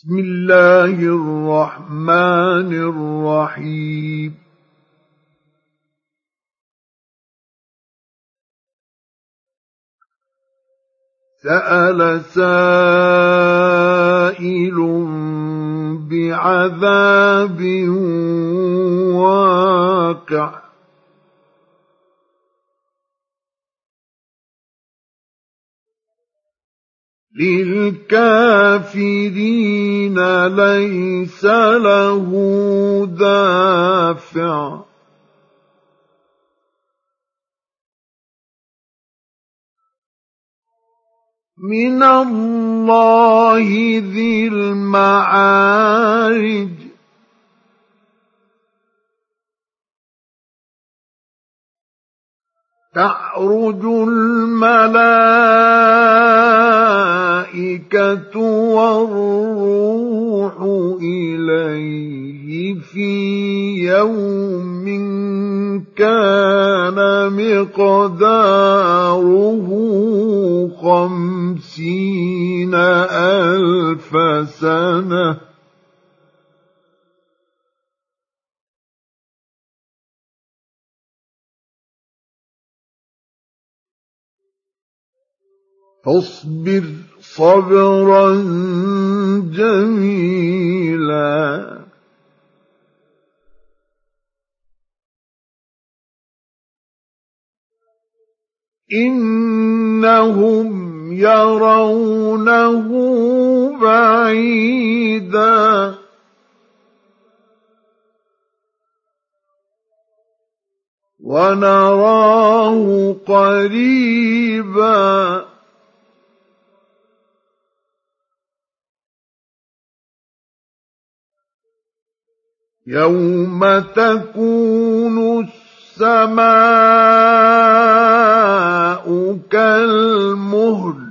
بسم الله الرحمن الرحيم. سأل سائل بعذاب واقع. للكافرين ليس له دافع. من الله ذي المعارج. تعرج الملائكة والروح إليه في يوم كان مقداره خمسين ألف سنة فاصبر صبرا جميلا. إنهم يرونه بعيدا. ونراه قريبا. يوم تكون السماء كالمهل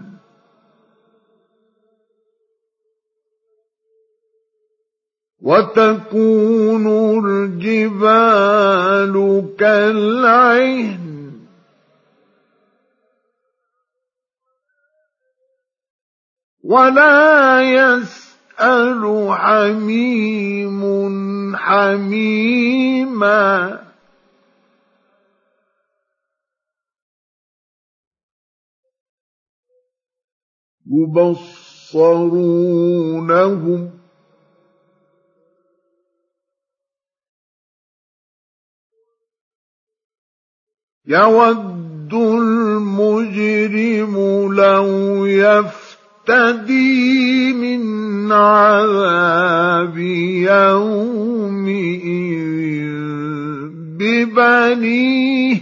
وتكون الجبال كالعهن ولا يس يسأل حميم حميما. يبصرونهم. يود المجرم لو يفتدي من عذاب يومئذ ببنيه.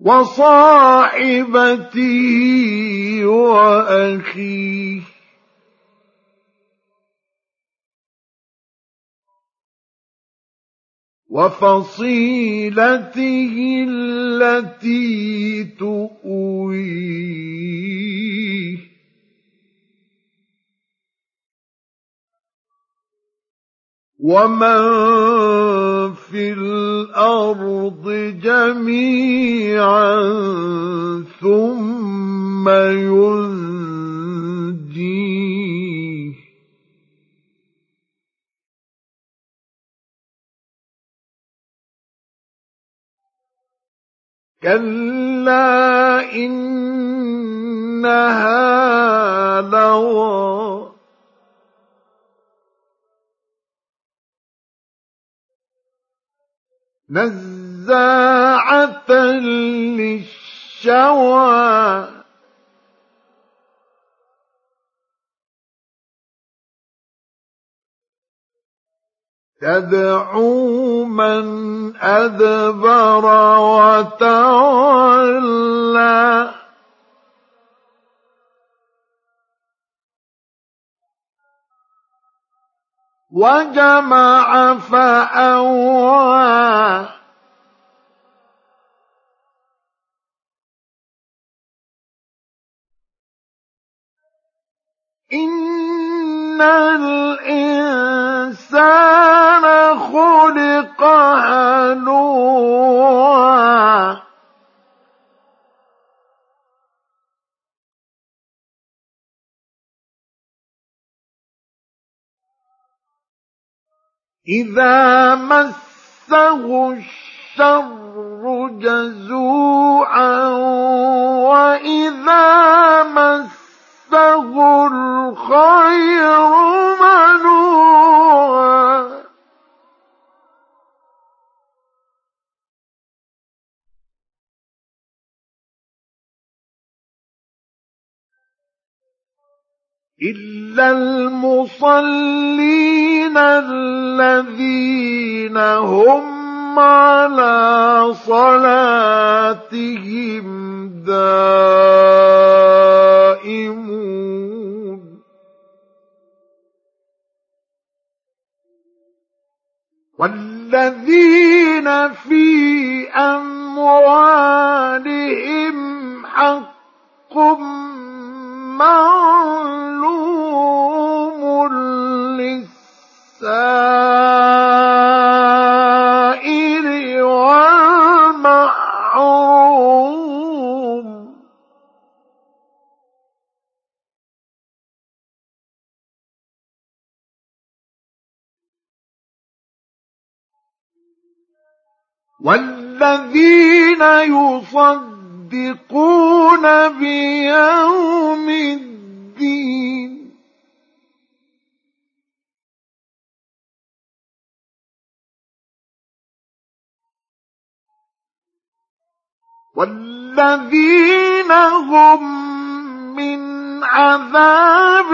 وصاحبته وأخيه. وفصيلته التي تؤويه. ومن في الأرض جميعا ثم ينجيه كلا إنها لظى نزاعة للشوى تدعو من أدبر وتولى. وجمع فأوعى إن إن الإنسان خلق هلوعا إذا مسه الشر جزوعا وإذا مسه الخير منوعا. إلا المصلين الذين هم على صلاتهم دائمون. والذين في أموالهم حق معلوم والذين يصدقون بيوم الدين. والذين هم من عذاب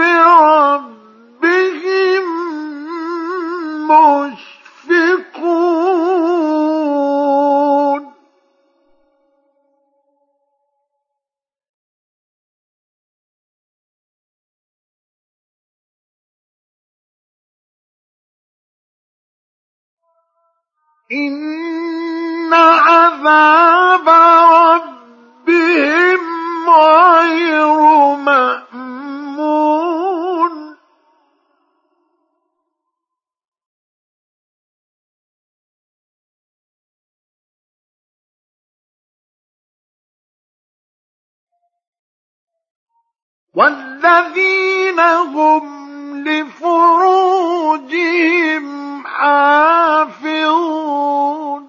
إن عذاب ربهم غير مأمون والذين هم لفروجهم حافظون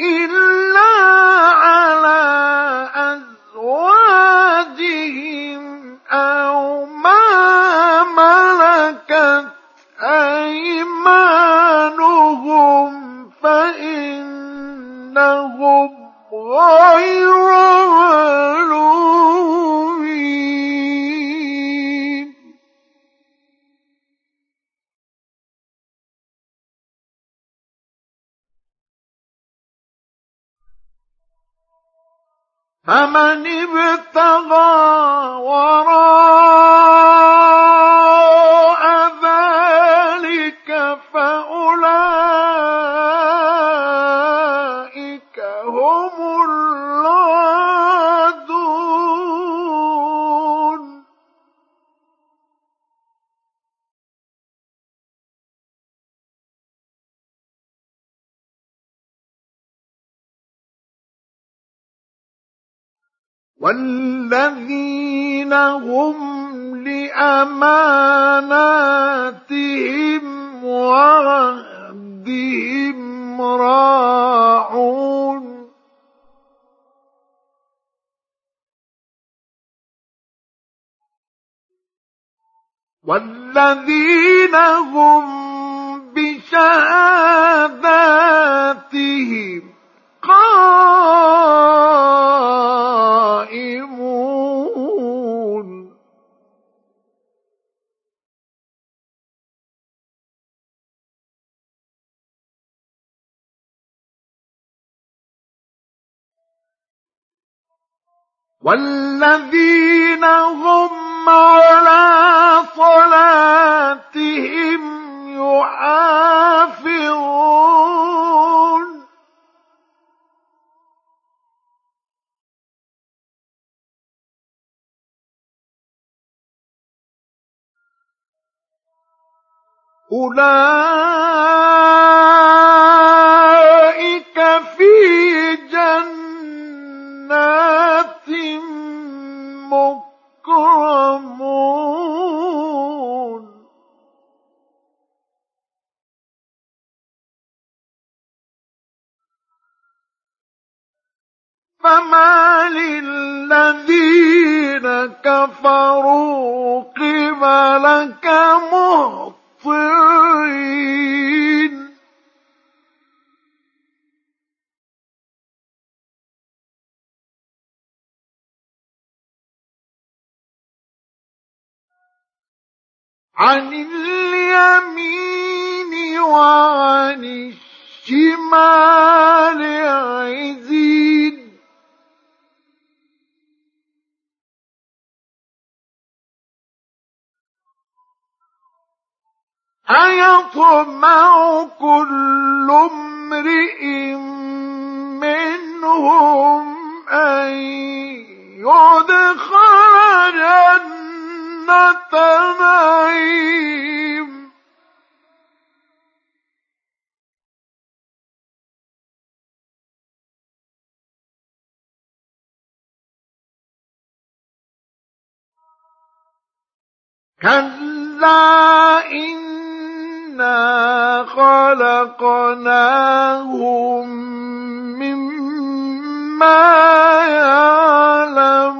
إلا على أزواجهم أو ما ملكت أيمانهم فإنهم غير فمن ابتغى وراء والذين هم لأماناتهم وعهدهم راعون. والذين هم بشهاداتهم والذين هم على صلاتهم يحافظون. أولئك كفروا قبلك مهطعين عن اليمين وعن الشمال عزين أيطمع كل امرئ منهم أن يدخل جنة نعيم. كلا إنا خلقناهم مما يعلمون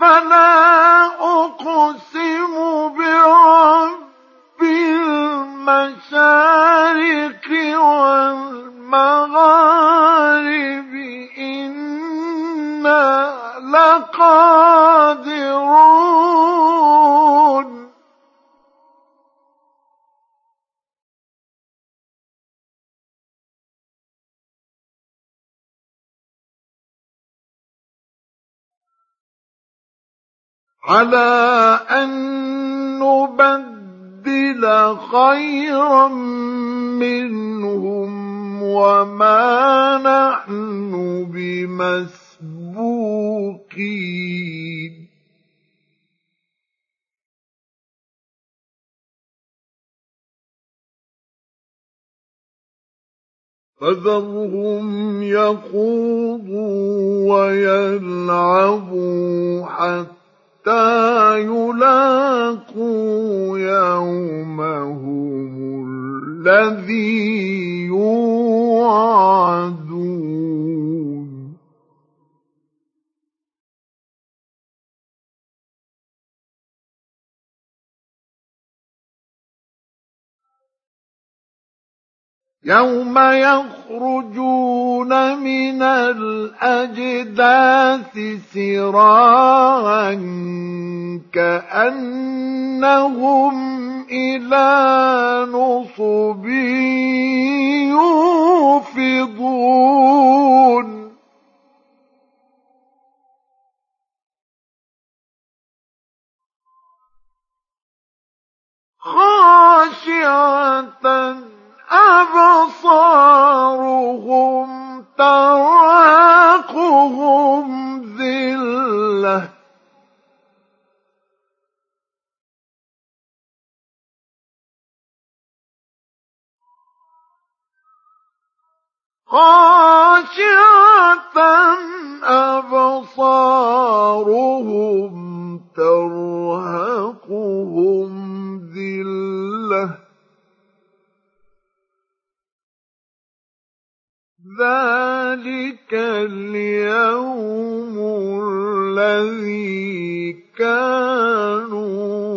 فلا أقسم برب المشارق لقادرون على أن نبدل خيرا منهم وما نحن بمسبوقين فذرهم يخوضوا ويلعبوا حتى يلاقوا يومهم الذي يوعدون. يوم يخرجون من الأجداث سراعا كأنهم إلى نصب يوفضون خاشعة أبصارهم ترهقهم ذلة. خاشعة أبصارهم ترهقهم ذلك اليوم الذي كانوا